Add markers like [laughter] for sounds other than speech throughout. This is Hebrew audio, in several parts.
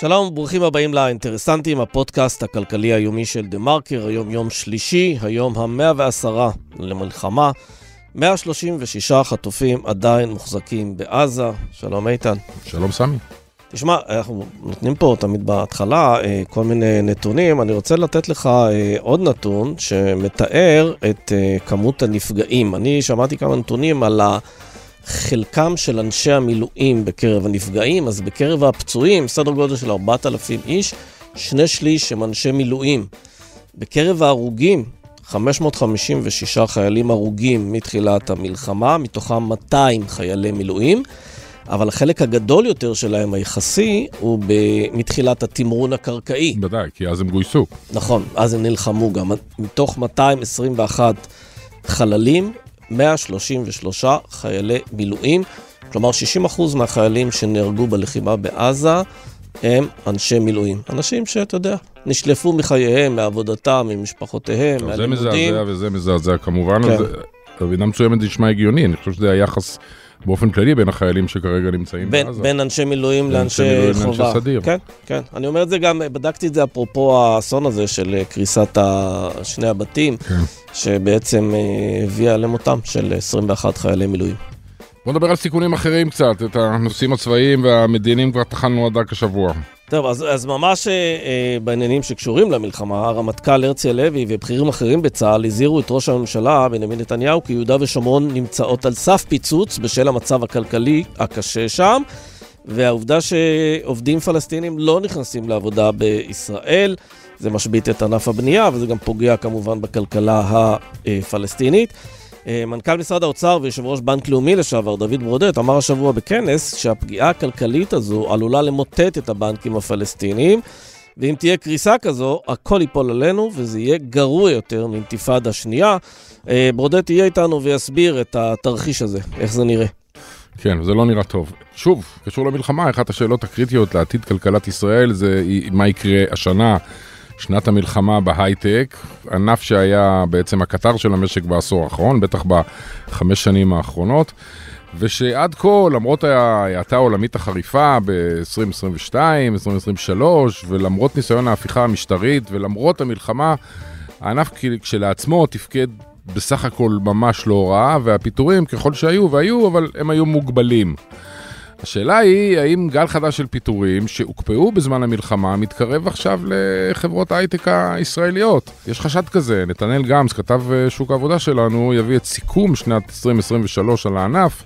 שלום וברוכים הבאים לאינטרסנטים, הפודקאסט הכלכלי היומי של דה מרקר, היום יום שלישי, היום המאה ועשרה למלחמה. 136 חטופים עדיין מוחזקים בעזה. שלום איתן. שלום סמי. תשמע, אנחנו נותנים פה תמיד בהתחלה אה, כל מיני נתונים. אני רוצה לתת לך אה, עוד נתון שמתאר את אה, כמות הנפגעים. אני שמעתי כמה נתונים על חלקם של אנשי המילואים בקרב הנפגעים, אז בקרב הפצועים, סדר גודל של 4,000 איש, שני שליש הם אנשי מילואים. בקרב ההרוגים, 556 חיילים הרוגים מתחילת המלחמה, מתוכם 200 חיילי מילואים. אבל החלק הגדול יותר שלהם, היחסי, הוא ב... מתחילת התמרון הקרקעי. בוודאי, כי אז הם גויסו. נכון, אז הם נלחמו גם. מתוך 221 חללים, 133 חיילי מילואים. כלומר, 60% מהחיילים שנהרגו בלחימה בעזה הם אנשי מילואים. אנשים שאתה יודע, נשלפו מחייהם, מעבודתם, ממשפחותיהם, מהלימודים. זה מזעזע וזה מזעזע כמובן. כן. במידה מסוימת זה נשמע הגיוני, אני חושב שזה היחס באופן כללי בין החיילים שכרגע נמצאים בין, בעזה. בין אנשי מילואים לאנשי חובה. לאנשי סדיר. כן, כן. אני אומר את זה גם, בדקתי את זה אפרופו האסון הזה של אה, קריסת שני הבתים, כן. שבעצם אה, הביאה למותם של 21 חיילי מילואים. בוא נדבר על סיכונים אחרים קצת, את הנושאים הצבאיים והמדיניים כבר טחנו עד רק השבוע. טוב, אז, אז ממש אה, אה, בעניינים שקשורים למלחמה, הרמטכ"ל הרצי הלוי ובכירים אחרים בצה"ל הזהירו את ראש הממשלה בנימין נתניהו כי יהודה ושומרון נמצאות על סף פיצוץ בשל המצב הכלכלי הקשה שם, והעובדה שעובדים פלסטינים לא נכנסים לעבודה בישראל, זה משבית את ענף הבנייה וזה גם פוגע כמובן בכלכלה הפלסטינית. אה, מנכ"ל משרד האוצר ויושב ראש בנק לאומי לשעבר, דוד ברודט, אמר השבוע בכנס שהפגיעה הכלכלית הזו עלולה למוטט את הבנקים הפלסטיניים, ואם תהיה קריסה כזו, הכל ייפול עלינו וזה יהיה גרוע יותר מאינתיפאדה שנייה. אה, ברודט יהיה איתנו ויסביר את התרחיש הזה, איך זה נראה. כן, זה לא נראה טוב. שוב, קשור למלחמה, אחת השאלות הקריטיות לעתיד כלכלת ישראל זה מה יקרה השנה. שנת המלחמה בהייטק, ענף שהיה בעצם הקטר של המשק בעשור האחרון, בטח בחמש שנים האחרונות, ושעד כה, למרות ההאטה העולמית החריפה ב-2022, 2023, ולמרות ניסיון ההפיכה המשטרית, ולמרות המלחמה, הענף כשלעצמו תפקד בסך הכל ממש לא רע, והפיטורים ככל שהיו, והיו, אבל הם היו מוגבלים. השאלה היא, האם גל חדש של פיטורים שהוקפאו בזמן המלחמה מתקרב עכשיו לחברות ההייטק הישראליות? יש חשד כזה. נתנאל גמס, כתב אה, שוק העבודה שלנו, יביא את סיכום שנת 2023 על הענף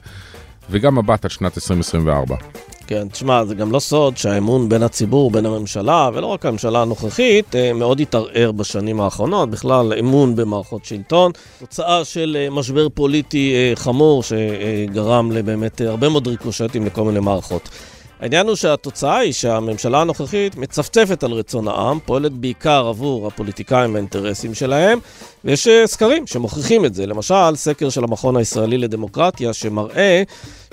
וגם מבט על שנת 2024. כן, תשמע, זה גם לא סוד שהאמון בין הציבור, בין הממשלה, ולא רק הממשלה הנוכחית, אה, מאוד התערער בשנים האחרונות. בכלל, אמון במערכות שלטון. תוצאה של אה, משבר פוליטי אה, חמור שגרם לבאמת הרבה מאוד ריקושטים לכל מיני מערכות. העניין הוא שהתוצאה היא שהממשלה הנוכחית מצפצפת על רצון העם, פועלת בעיקר עבור הפוליטיקאים והאינטרסים שלהם, ויש אה, סקרים שמוכיחים את זה. למשל, סקר של המכון הישראלי לדמוקרטיה, שמראה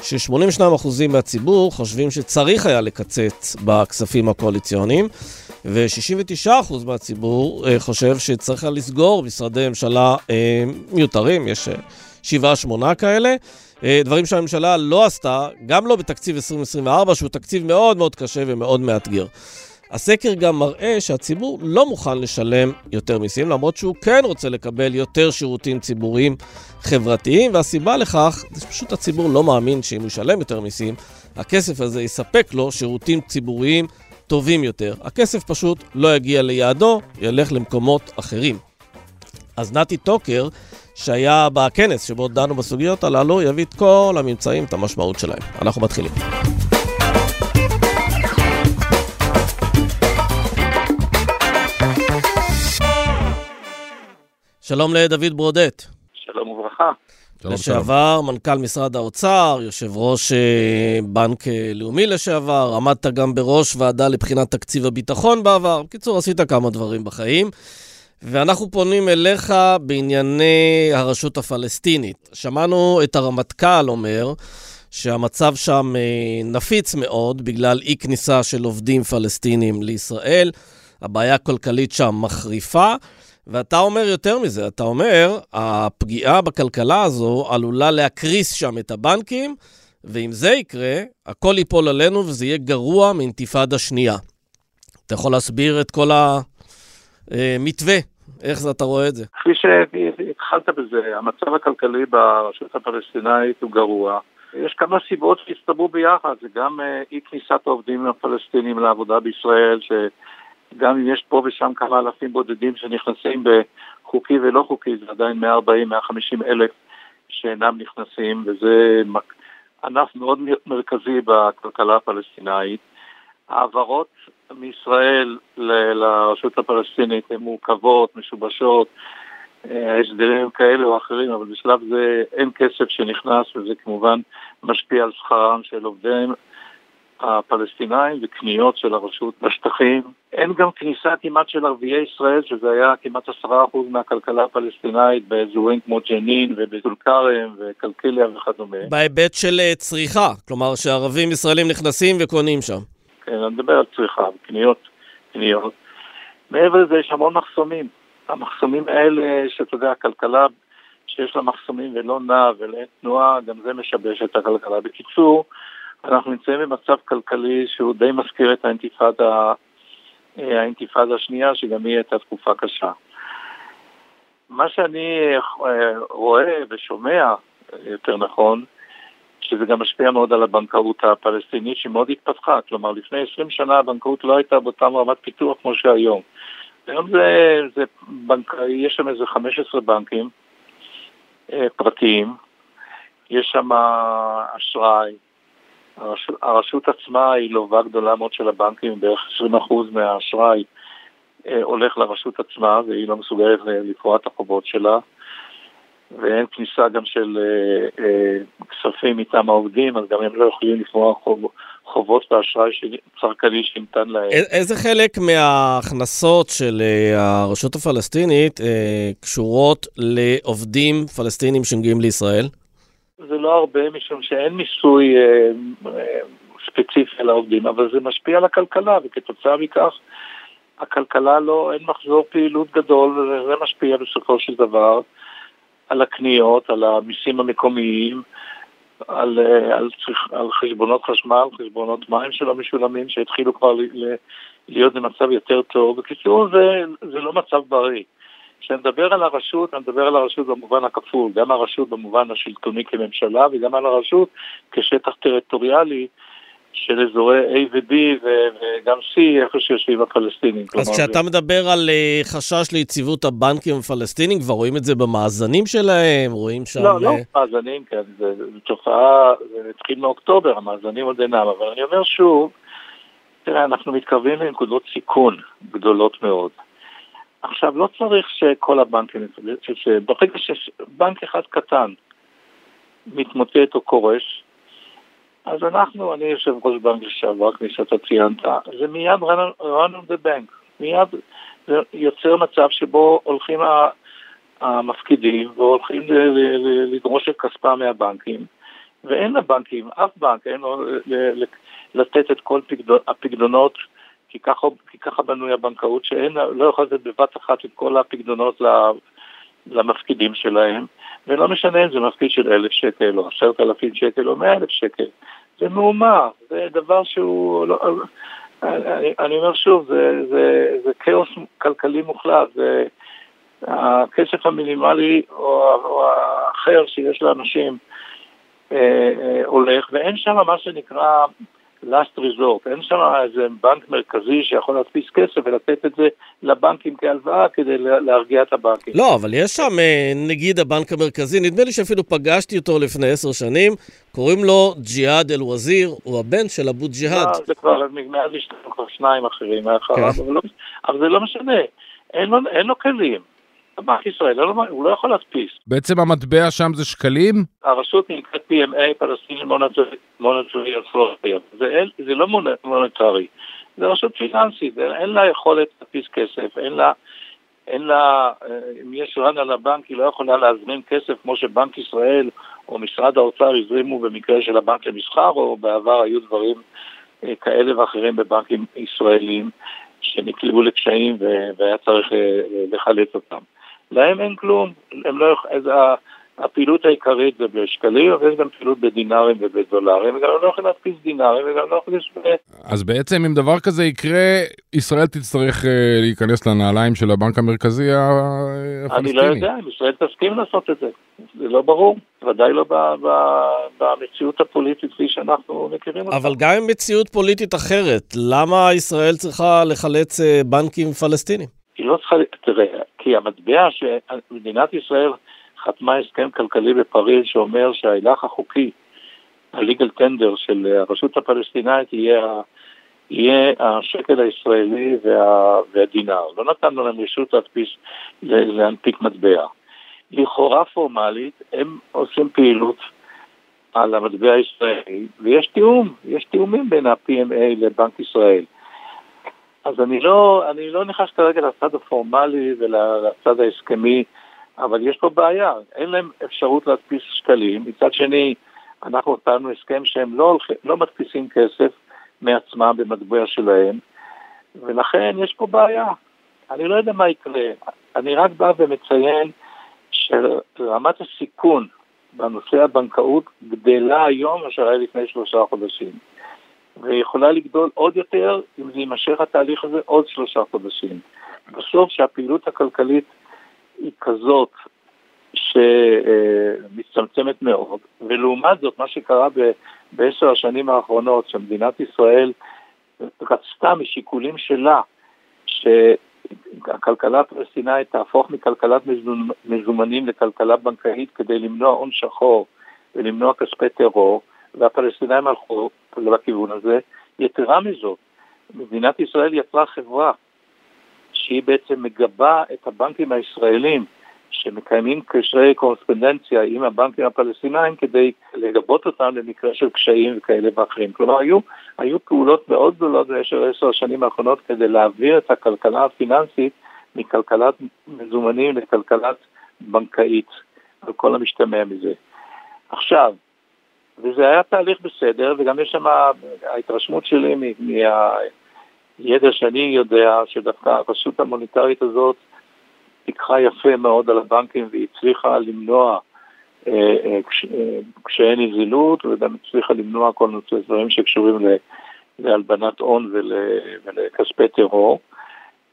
ש-82% מהציבור חושבים שצריך היה לקצץ בכספים הקואליציוניים, ו-69% מהציבור אה, חושב שצריך היה לסגור משרדי ממשלה אה, מיותרים, יש 7-8 כאלה. אה, דברים שהממשלה לא עשתה, גם לא בתקציב 2024, שהוא תקציב מאוד מאוד קשה ומאוד מאתגר. הסקר גם מראה שהציבור לא מוכן לשלם יותר מיסים, למרות שהוא כן רוצה לקבל יותר שירותים ציבוריים חברתיים, והסיבה לכך זה שפשוט הציבור לא מאמין שאם הוא ישלם יותר מיסים, הכסף הזה יספק לו שירותים ציבוריים טובים יותר. הכסף פשוט לא יגיע ליעדו, ילך למקומות אחרים. אז נתי טוקר, שהיה בכנס שבו דנו בסוגיות הללו, יביא את כל הממצאים, את המשמעות שלהם. אנחנו מתחילים. שלום לדוד ברודט. שלום וברכה. לשעבר, מנכ"ל משרד האוצר, יושב ראש אה, בנק אה, לאומי לשעבר, עמדת גם בראש ועדה לבחינת תקציב הביטחון בעבר. בקיצור, עשית כמה דברים בחיים. ואנחנו פונים אליך בענייני הרשות הפלסטינית. שמענו את הרמטכ"ל אומר שהמצב שם אה, נפיץ מאוד בגלל אי כניסה של עובדים פלסטינים לישראל. הבעיה הכלכלית שם מחריפה. ואתה אומר יותר מזה, אתה אומר, הפגיעה בכלכלה הזו עלולה להקריס שם את הבנקים, ואם זה יקרה, הכל ייפול עלינו וזה יהיה גרוע מאינתיפאדה שנייה. אתה יכול להסביר את כל המתווה, איך זה אתה רואה את זה? כפי שהתחלת בזה, המצב הכלכלי ברשות הפלסטינאית הוא גרוע. יש כמה סיבות שהסתברו ביחד, זה גם אה, אי כניסת העובדים הפלסטינים לעבודה בישראל, שגם אם יש פה ושם כמה אלפים בודדים שנכנסים בחוקי ולא חוקי, זה עדיין 140-150 אלף שאינם נכנסים, וזה ענף מאוד מרכזי בכלכלה הפלסטינאית. העברות מישראל לרשות הפלסטינית הן מורכבות, משובשות, אה, הסדרים כאלה או אחרים, אבל בשלב זה אין כסף שנכנס וזה כמובן משפיע על שכרם של עובדיהם הפלסטינאים וקניות של הרשות בשטחים. אין גם כניסה כמעט של ערביי ישראל, שזה היה כמעט עשרה אחוז מהכלכלה הפלסטינאית באזורים כמו ג'נין ובטול כרם וקלקיליה וכדומה. בהיבט של אה, צריכה, כלומר שערבים ישראלים נכנסים וקונים שם. כן, אני מדבר על צריכה, קניות, קניות. מעבר לזה יש המון מחסומים. המחסומים האלה, שאתה יודע, הכלכלה שיש לה מחסומים ולא נעה ואין תנועה, גם זה משבש את הכלכלה. בקיצור, אנחנו נמצאים במצב כלכלי שהוא די מזכיר את האינתיפאדה, אה, האינתיפאדה השנייה, שגם היא הייתה תקופה קשה. מה שאני אה, רואה ושומע, יותר נכון, שזה גם משפיע מאוד על הבנקאות הפלסטינית שהיא מאוד התפתחה, כלומר לפני 20 שנה הבנקאות לא הייתה באותם רמת פיתוח כמו שהיום. היום זה, זה בנק, יש שם איזה 15 בנקים אה, פרטיים, יש שם אשראי, הרשות, הרשות עצמה היא לובה גדולה מאוד של הבנקים, בערך 20% מהאשראי אה, הולך לרשות עצמה והיא לא מסוגלת לפרוע את החובות שלה. ואין כניסה גם של אה, אה, כספים מטעם העובדים, אז גם הם לא יכולים לפרוע חוב, חובות ואשראי צרכני שניתן להם. איזה חלק מההכנסות של אה, הרשות הפלסטינית אה, קשורות לעובדים פלסטינים שמגיעים לישראל? זה לא הרבה, משום שאין מיסוי אה, אה, ספציפי על העובדים, אבל זה משפיע על הכלכלה, וכתוצאה מכך הכלכלה לא, אין מחזור פעילות גדול, וזה משפיע בסופו של דבר. על הקניות, על המיסים המקומיים, על, אה, על, על חשבונות חשמל, חשבונות מים שלא משולמים, שהתחילו כבר להיות במצב יותר טוב. בקיצור, זה, זה לא מצב בריא. כשאני מדבר על הרשות, אני מדבר על הרשות במובן הכפול, גם הרשות במובן השלטוני כממשלה וגם על הרשות כשטח טריטוריאלי של אזורי A ו-B וגם C, איפה שיושבים הפלסטינים. אז כשאתה זה... מדבר על אה, חשש ליציבות הבנקים הפלסטינים, כבר רואים את זה במאזנים שלהם? רואים שם... לא, לא אה, מאזנים, כן, זה, זה תופעה, זה התחיל מאוקטובר, המאזנים עוד אינם, אבל אני אומר שוב, תראה, אנחנו מתקרבים לנקודות סיכון גדולות מאוד. עכשיו, לא צריך שכל הבנקים, ברגע שבנק אחד קטן מתמוטט או קורש, אז אנחנו, אני יושב ראש בנק לשעבר, כפי שאתה ציינת, זה מיד run on the bank, מיד זה יוצר מצב שבו הולכים המפקידים והולכים לדרוש את כספם מהבנקים, ואין לבנקים, אף בנק, אין לו לתת את כל הפקדונות, כי ככה, כי ככה בנוי הבנקאות, שאין, לא יכול לתת בבת אחת את כל הפקדונות למפקידים שלהם, ולא משנה אם זה מפקיד של אלף שקל או עשרת אלפים שקל או מאה אלף שקל. זה מהומה, זה דבר שהוא... לא, אני, אני אומר שוב, זה, זה, זה כאוס כלכלי מוחלט, זה הכסף המינימלי או, או האחר שיש לאנשים אה, אה, הולך, ואין שם מה שנקרא last resort, אין שם איזה בנק מרכזי שיכול להדפיס כסף ולתת את זה לבנקים כהלוואה כדי להרגיע את הבנקים. לא, אבל יש שם אה, נגיד הבנק המרכזי, נדמה לי שאפילו פגשתי אותו לפני עשר שנים, קוראים לו ג'יהאד אל-וזיר, הוא הבן של אבו ג'יהאד. לא, זה כבר, מאז יש כבר שניים אחרים כן. אבל, לא, אבל זה לא משנה, אין לו, אין לו כלים. בנק ישראל, לא, הוא לא יכול להדפיס. בעצם המטבע שם זה שקלים? הרשות נקראת PMA, פלסטיני מונטרי אסטרופיה. זה, זה לא מונטרי, זה רשות פיננסית, אין לה יכולת להדפיס כסף, אין לה, אין לה, אה, אם יש רן על הבנק, היא לא יכולה להזמין כסף כמו שבנק ישראל או משרד האוצר הזרימו במקרה של הבנק למסחר, או בעבר היו דברים אה, כאלה ואחרים בבנקים ישראלים. שנקלעו לקשיים והיה צריך אה, לחלץ אותם. להם אין כלום, הם לא, אז הפעילות העיקרית זה בשקלים, אבל יש גם פעילות בדינארים ובדולרים, וגם לא יכולים להדפיס דינארים וגם לא יכולים... אז בעצם אם דבר כזה יקרה, ישראל תצטרך אה, להיכנס לנעליים של הבנק המרכזי הפלסטיני. אני לא יודע אם ישראל תסכים לעשות את זה, זה לא ברור, ודאי לא במציאות הפוליטית כפי שאנחנו מכירים אותה. אבל גם עם מציאות פוליטית אחרת, למה ישראל צריכה לחלץ אה, בנקים פלסטינים? היא לא צריכה, תראה, כי המטבע שמדינת ישראל חתמה הסכם כלכלי בפריז שאומר שההילך החוקי, ה-legal tender של הרשות הפלסטינאית יהיה, יהיה השקל הישראלי וה, והדינר. לא נתנו להם רשות להדפיס, להנפיק מטבע. לכאורה פורמלית הם עושים פעילות על המטבע הישראלי, ויש תיאום, יש תיאומים בין ה-PMA לבנק ישראל. אז אני לא, אני לא נכנס כרגע לצד הפורמלי ולצד ההסכמי אבל יש פה בעיה, אין להם אפשרות להדפיס שקלים, מצד שני אנחנו נתנו הסכם שהם לא, לא מדפיסים כסף מעצמם במטבע שלהם, ולכן יש פה בעיה. אני לא יודע מה יקרה, אני רק בא ומציין שרמת הסיכון בנושא הבנקאות גדלה היום מאשר היה לפני שלושה חודשים. ויכולה לגדול עוד יותר אם זה יימשך התהליך הזה עוד שלושה חודשים. בסוף שהפעילות הכלכלית היא כזאת שמצטמצמת מאוד, ולעומת זאת מה שקרה בעשר השנים האחרונות, שמדינת ישראל רצתה משיקולים שלה, שהכלכלה הפלסטינאית תהפוך מכלכלת מזומנים לכלכלה בנקאית כדי למנוע הון שחור ולמנוע כספי טרור, והפלסטינאים הלכו לכיוון הזה. יתרה מזאת, מדינת ישראל יצרה חברה שהיא בעצם מגבה את הבנקים הישראלים שמקיימים קשרי קורספונדנציה עם הבנקים הפלסטינאים כדי לגבות אותם למקרה של קשיים כאלה ואחרים. כלומר, היו, היו פעולות מאוד גדולות בעשר עשר השנים האחרונות כדי להעביר את הכלכלה הפיננסית מכלכלת מזומנים לכלכלת בנקאית, על כל המשתמע מזה. עכשיו, וזה היה תהליך בסדר, וגם יש שם, ההתרשמות שלי מה... ידע שאני יודע שדווקא הרשות המוניטרית הזאת פיקחה יפה מאוד על הבנקים והיא הצליחה למנוע אה, אה, אה, קשיי נזילות וגם הצליחה למנוע כל נושא דברים שקשורים להלבנת הון ול, ולכספי טרור.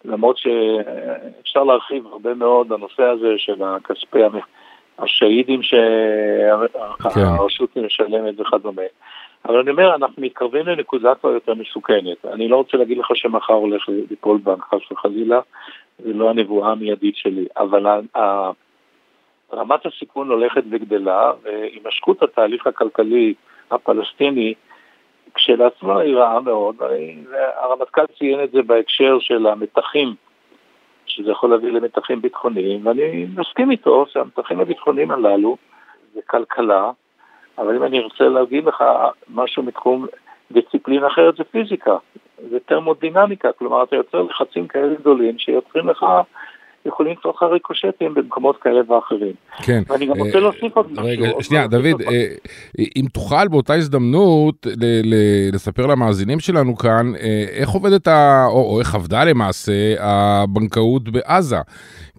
למרות שאפשר להרחיב הרבה מאוד בנושא הזה של הכספי השהידים שהרשות כן. משלמת וכדומה. אבל אני אומר, אנחנו מתקרבים לנקודה כבר יותר מסוכנת. אני לא רוצה להגיד לך שמחר הולך ליפול בנק, חס וחלילה, זה לא הנבואה המיידית שלי, אבל רמת הסיכון הולכת וגדלה, והימשכות התהליך הכלכלי הפלסטיני כשלעצמה היא רעה מאוד, והרמטכ"ל ציין את זה בהקשר של המתחים, שזה יכול להביא למתחים ביטחוניים, ואני מסכים איתו שהמתחים הביטחוניים הללו זה כלכלה, אבל אם אני רוצה להגיד לך משהו מתחום דיסציפלין אחרת זה פיזיקה, זה תרמודינמיקה, כלומר אתה יוצר לחצים כאלה גדולים שיוצרים לך, יכולים ליצור לך ריקושטים במקומות כאלה ואחרים. כן. ואני גם רוצה אה, להוסיף עוד משהו. רגע, שנייה, דוד, אה, אם תוכל באותה הזדמנות לספר למאזינים שלנו כאן, אה, איך עובדת, או איך עבדה למעשה, הבנקאות בעזה.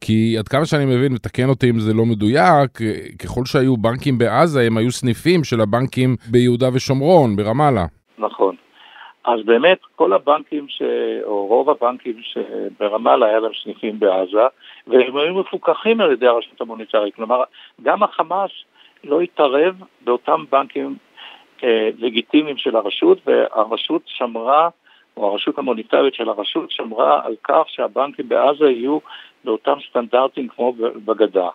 כי עד כמה שאני מבין, ותקן אותי אם זה לא מדויק, ככל שהיו בנקים בעזה, הם היו סניפים של הבנקים ביהודה ושומרון, ברמאללה. נכון. אז באמת כל הבנקים, ש... או רוב הבנקים שברמאללה היה להם סניפים בעזה, והם היו מפוקחים על ידי הרשות המוניטרית. כלומר, גם החמאס לא התערב באותם בנקים אה, לגיטימיים של הרשות, והרשות שמרה, או הרשות המוניטרית של הרשות שמרה על כך שהבנקים בעזה יהיו באותם סטנדרטים כמו בגדה.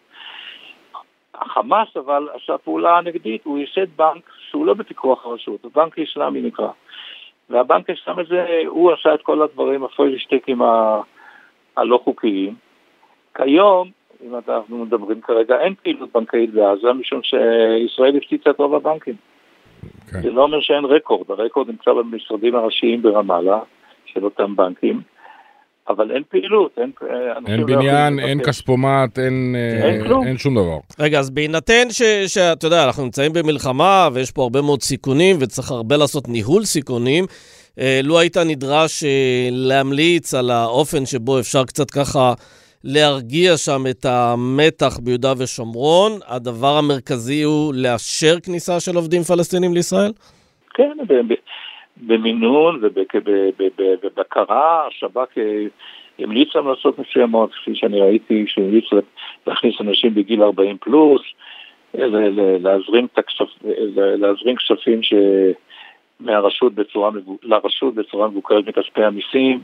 החמאס אבל עשה פעולה נגדית, הוא ייסד בנק שהוא לא בפיקוח הרשות, הוא בנק איסלאמי נקרא. והבנק האסלאמי הזה, הוא עשה את כל הדברים הפוילשטיקים הלא חוקיים. כיום, אם אנחנו מדברים כרגע, אין פעילות בנקאית בעזה, משום שישראל הפציצה את רוב הבנקים. Okay. כן. זה לא אומר שאין רקורד, הרקורד נמצא במשרדים הראשיים ברמאללה של אותם בנקים. אבל אין פעילות, אין... אה, אין לא בניין, אין כספומט, אין, אה, אין, כלום. אין שום דבר. רגע, אז בהינתן שאתה יודע, אנחנו נמצאים במלחמה ויש פה הרבה מאוד סיכונים וצריך הרבה לעשות ניהול סיכונים, אה, לו היית נדרש להמליץ על האופן שבו אפשר קצת ככה להרגיע שם את המתח ביהודה ושומרון. הדבר המרכזי הוא לאשר כניסה של עובדים פלסטינים לישראל? כן, במינון ובבקרה, השב"כ אה, המליץ המלצות מסוימות, כפי שאני ראיתי, שהמליץ להכניס אנשים בגיל 40 פלוס, להזרים, הכספ, להזרים כספים ש... מהרשות בצורה, לרשות בצורה מבוקרת מכספי המיסים,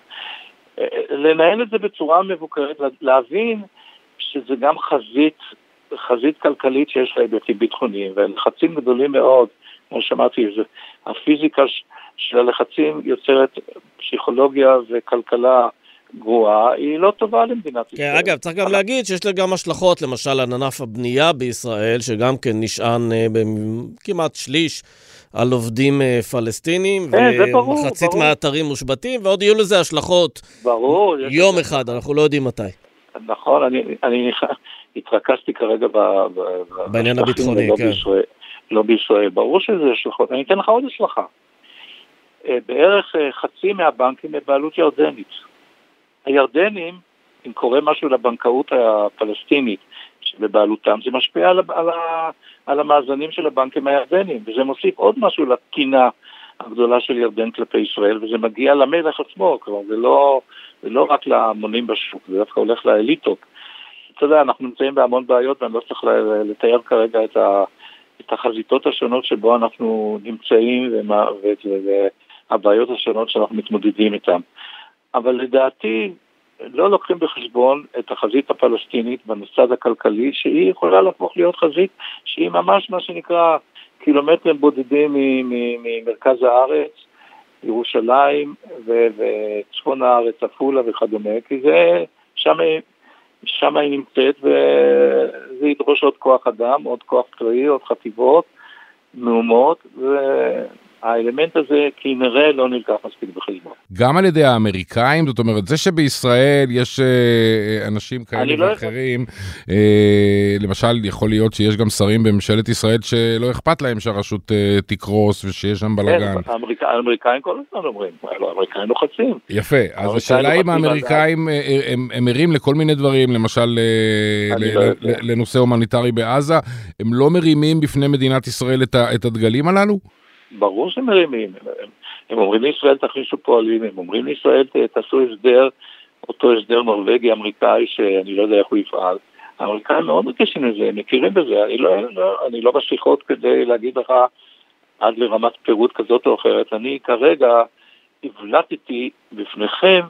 לנהל את זה בצורה מבוקרת, להבין שזה גם חזית, חזית כלכלית שיש לה היבטים ביטחוניים, ולחצים גדולים מאוד, כמו שאמרתי, הפיזיקה של הלחצים יוצרת פסיכולוגיה וכלכלה גרועה, היא לא טובה למדינת כן, ישראל. אגב, צריך גם להגיד שיש לה גם השלכות, למשל על ענף הבנייה בישראל, שגם כן נשען אה, כמעט שליש על עובדים אה, פלסטינים, כן, ומחצית מהאתרים מושבתים, ועוד יהיו לזה השלכות ברור, יום אחד, אנחנו לא יודעים מתי. נכון, אני, אני התרכזתי כרגע ב, ב, בעניין הביטחוני, כן. בישראל, לא בישראל, ברור שזה השלכות. אני אתן לך עוד השלכה. אה, בערך חצי מהבנקים בבעלות ירדנית. הירדנים, אם קורה משהו לבנקאות הפלסטינית שבבעלותם, זה משפיע על, על, על המאזנים של הבנקים הירדנים, וזה מוסיף עוד משהו לתקינה הגדולה של ירדן כלפי ישראל, וזה מגיע למלך עצמו, כלומר זה לא, זה לא רק להמונים בשוק, זה דווקא הולך לאליטות. אתה יודע, אנחנו נמצאים בהמון בעיות ואני לא צריך לתאר כרגע את, ה, את החזיתות השונות שבו אנחנו נמצאים והבעיות השונות שאנחנו מתמודדים איתן. אבל לדעתי לא לוקחים בחשבון את החזית הפלסטינית בנצד הכלכלי, שהיא יכולה להפוך להיות חזית שהיא ממש מה שנקרא קילומטרים בודדים ממרכז הארץ, ירושלים וצפון הארץ, עפולה וכדומה, כי זה, שם, שם היא נמצאת וזה ידרוש עוד כוח אדם, עוד כוח צבאי, עוד חטיבות, מהומות, האלמנט הזה כנראה לא נלקח מספיק בחשבון. גם על ידי האמריקאים? זאת אומרת, זה שבישראל יש אה, אנשים כאלה לא ואחרים, אה, למשל, יכול להיות שיש גם שרים בממשלת ישראל שלא אכפת להם שהרשות אה, תקרוס ושיש שם בלאגן. כן, האמריק, האמריקאים כל הזמן אומרים, לא, האמריקאים לוחצים. יפה, אז השאלה אם האמריקאים אה, אה, הם, ערים לכל מיני דברים, למשל אה, ל, לא לנושא הומניטרי בעזה, הם לא מרימים בפני מדינת ישראל את הדגלים הללו? ברור שהם מרימים, הם, הם אומרים לישראל תכניסו פועלים, הם אומרים לישראל תעשו הסדר, אותו הסדר נורבגי אמריקאי שאני לא יודע איך הוא יפעל. האמריקאים מאוד רגישים לזה, הם מכירים בזה, אני לא, לא, אני לא בשיחות כדי להגיד לך עד לרמת פירוט כזאת או אחרת, אני כרגע הבלטתי בפניכם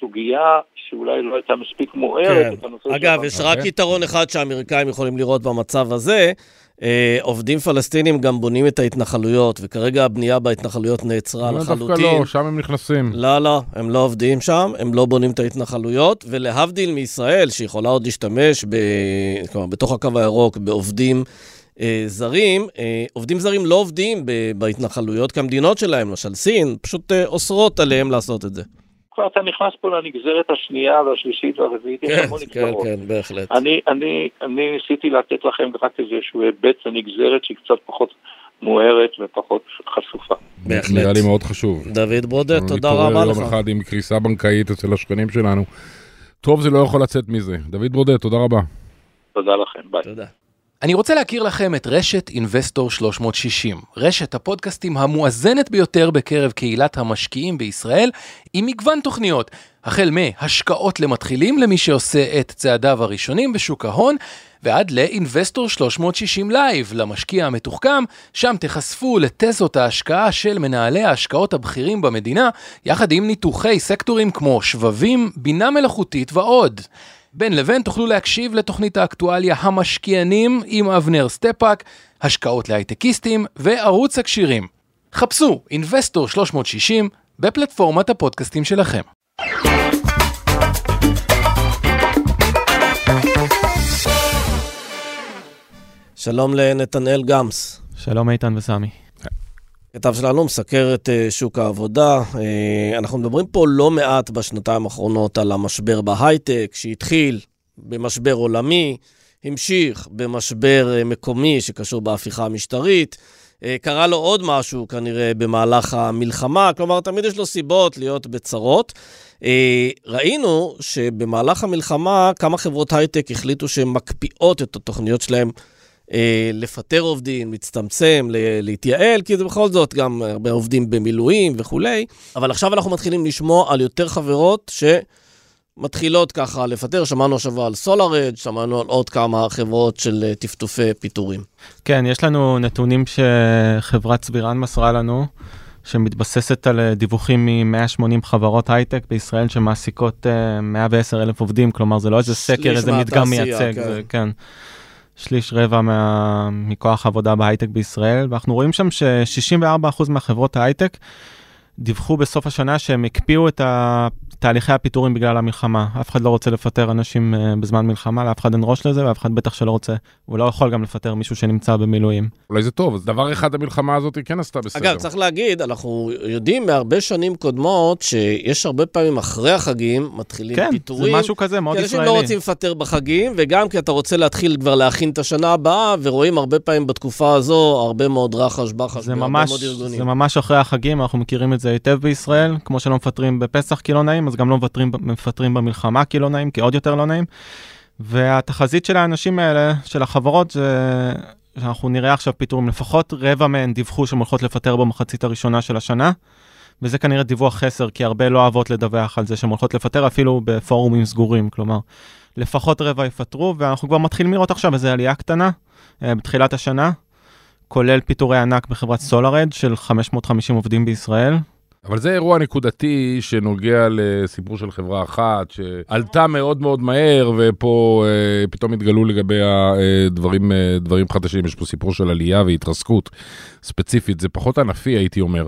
סוגיה שאולי לא הייתה מספיק מוארת. כן. אגב, יש רק אוקיי. יתרון אחד שהאמריקאים יכולים לראות במצב הזה, אה, עובדים פלסטינים גם בונים את ההתנחלויות, וכרגע הבנייה בהתנחלויות נעצרה לא, לחלוטין. דווקא לא, שם הם נכנסים. לא, לא, הם לא עובדים שם, הם לא בונים את ההתנחלויות, ולהבדיל מישראל, שיכולה עוד להשתמש ב... כלומר, בתוך הקו הירוק בעובדים אה, זרים, אה, עובדים זרים לא עובדים בהתנחלויות כמדינות שלהם, למשל סין, פשוט אה, אוסרות עליהם לעשות את זה. כבר אתה נכנס פה לנגזרת השנייה והשלישית והרביעית, כן, כן, כן, בהחלט. אני, אני, אני ניסיתי לתת לכם רק איזשהו היבט לנגזרת שהיא קצת פחות מוארת ופחות חשופה. בהחלט. נראה לי מאוד חשוב. דוד ברודט, תודה רבה לך. נתעורר יום אחד עם קריסה בנקאית אצל השכנים שלנו. טוב, זה לא יכול לצאת מזה. דוד ברודט, תודה רבה. תודה לכם, ביי. תודה. אני רוצה להכיר לכם את רשת Investor 360, רשת הפודקאסטים המואזנת ביותר בקרב קהילת המשקיעים בישראל, עם מגוון תוכניות, החל מהשקעות למתחילים למי שעושה את צעדיו הראשונים בשוק ההון, ועד ל Investor 360 Live, למשקיע המתוחכם, שם תיחשפו לתזות ההשקעה של מנהלי ההשקעות הבכירים במדינה, יחד עם ניתוחי סקטורים כמו שבבים, בינה מלאכותית ועוד. בין לבין תוכלו להקשיב לתוכנית האקטואליה המשקיענים עם אבנר סטפאק, השקעות להייטקיסטים וערוץ הכשירים. חפשו Investor 360 בפלטפורמת הפודקאסטים שלכם. שלום לנתנאל גמס. שלום איתן וסמי. כתב שלנו מסקר את אה, שוק העבודה. אה, אנחנו מדברים פה לא מעט בשנתיים האחרונות על המשבר בהייטק, שהתחיל במשבר עולמי, המשיך במשבר אה, מקומי שקשור בהפיכה המשטרית, קרה לו עוד משהו כנראה במהלך המלחמה, כלומר, תמיד יש לו סיבות להיות בצרות. ראינו שבמהלך המלחמה כמה חברות הייטק החליטו שהן מקפיאות את התוכניות שלהן לפטר עובדים, להצטמצם, להתייעל, כי זה בכל זאת גם הרבה עובדים במילואים וכולי, אבל עכשיו אנחנו מתחילים לשמוע על יותר חברות ש... מתחילות ככה לפטר, שמענו השבוע על SolarEdge, שמענו על עוד כמה חברות של אה, טפטופי פיטורים. כן, יש לנו נתונים שחברת צבירן מסרה לנו, שמתבססת על אה, דיווחים מ-180 חברות הייטק בישראל שמעסיקות 110 אלף עובדים, כלומר זה לא איזה סקר, איזה מדגם מייצג, כן. זה, כן. שליש רבע מה... מכוח העבודה בהייטק בישראל, ואנחנו רואים שם ש-64% מהחברות ההייטק דיווחו בסוף השנה שהם הקפיאו את תהליכי הפיטורים בגלל המלחמה. אף אחד לא רוצה לפטר אנשים uh, בזמן מלחמה, לאף אחד אין ראש לזה, ואף אחד בטח שלא רוצה, הוא לא יכול גם לפטר מישהו שנמצא במילואים. אולי זה טוב, אז דבר אחד המלחמה הזאת כן עשתה בסדר. אגב, צריך להגיד, אנחנו יודעים מהרבה שנים קודמות, שיש הרבה פעמים אחרי החגים מתחילים כן, פיטורים. כן, זה משהו כזה מאוד ישראלי. כי אנשים לא רוצים לפטר בחגים, וגם כי אתה רוצה להתחיל כבר להכין את השנה הבאה, ורואים הרבה פעמים בתקופה הזו הרבה מאוד רחש בחש בהרבה מאוד ארגונים. זה ממש אחרי החגים, אנחנו מכירים את זה היטב בישראל, כמו שלא מפטרים בפסח כי לא נעים, אז גם לא מפטרים, מפטרים במלחמה כי לא נעים, כי עוד יותר לא נעים. והתחזית של האנשים האלה, של החברות, זה שאנחנו נראה עכשיו פיטורים, לפחות רבע מהן דיווחו שהן הולכות לפטר במחצית הראשונה של השנה. וזה כנראה דיווח חסר, כי הרבה לא אוהבות לדווח על זה שהן הולכות לפטר אפילו בפורומים סגורים, כלומר, לפחות רבע יפטרו, ואנחנו כבר מתחילים לראות עכשיו איזו עלייה קטנה אה, בתחילת השנה, כולל פיטורי ענק בחברת סולארד של 550 עובדים בישראל, אבל זה אירוע נקודתי שנוגע לסיפור של חברה אחת שעלתה מאוד מאוד מהר ופה אה, פתאום התגלו לגבי הדברים אה, דברים חדשים. יש פה סיפור של עלייה והתרסקות ספציפית, זה פחות ענפי הייתי אומר.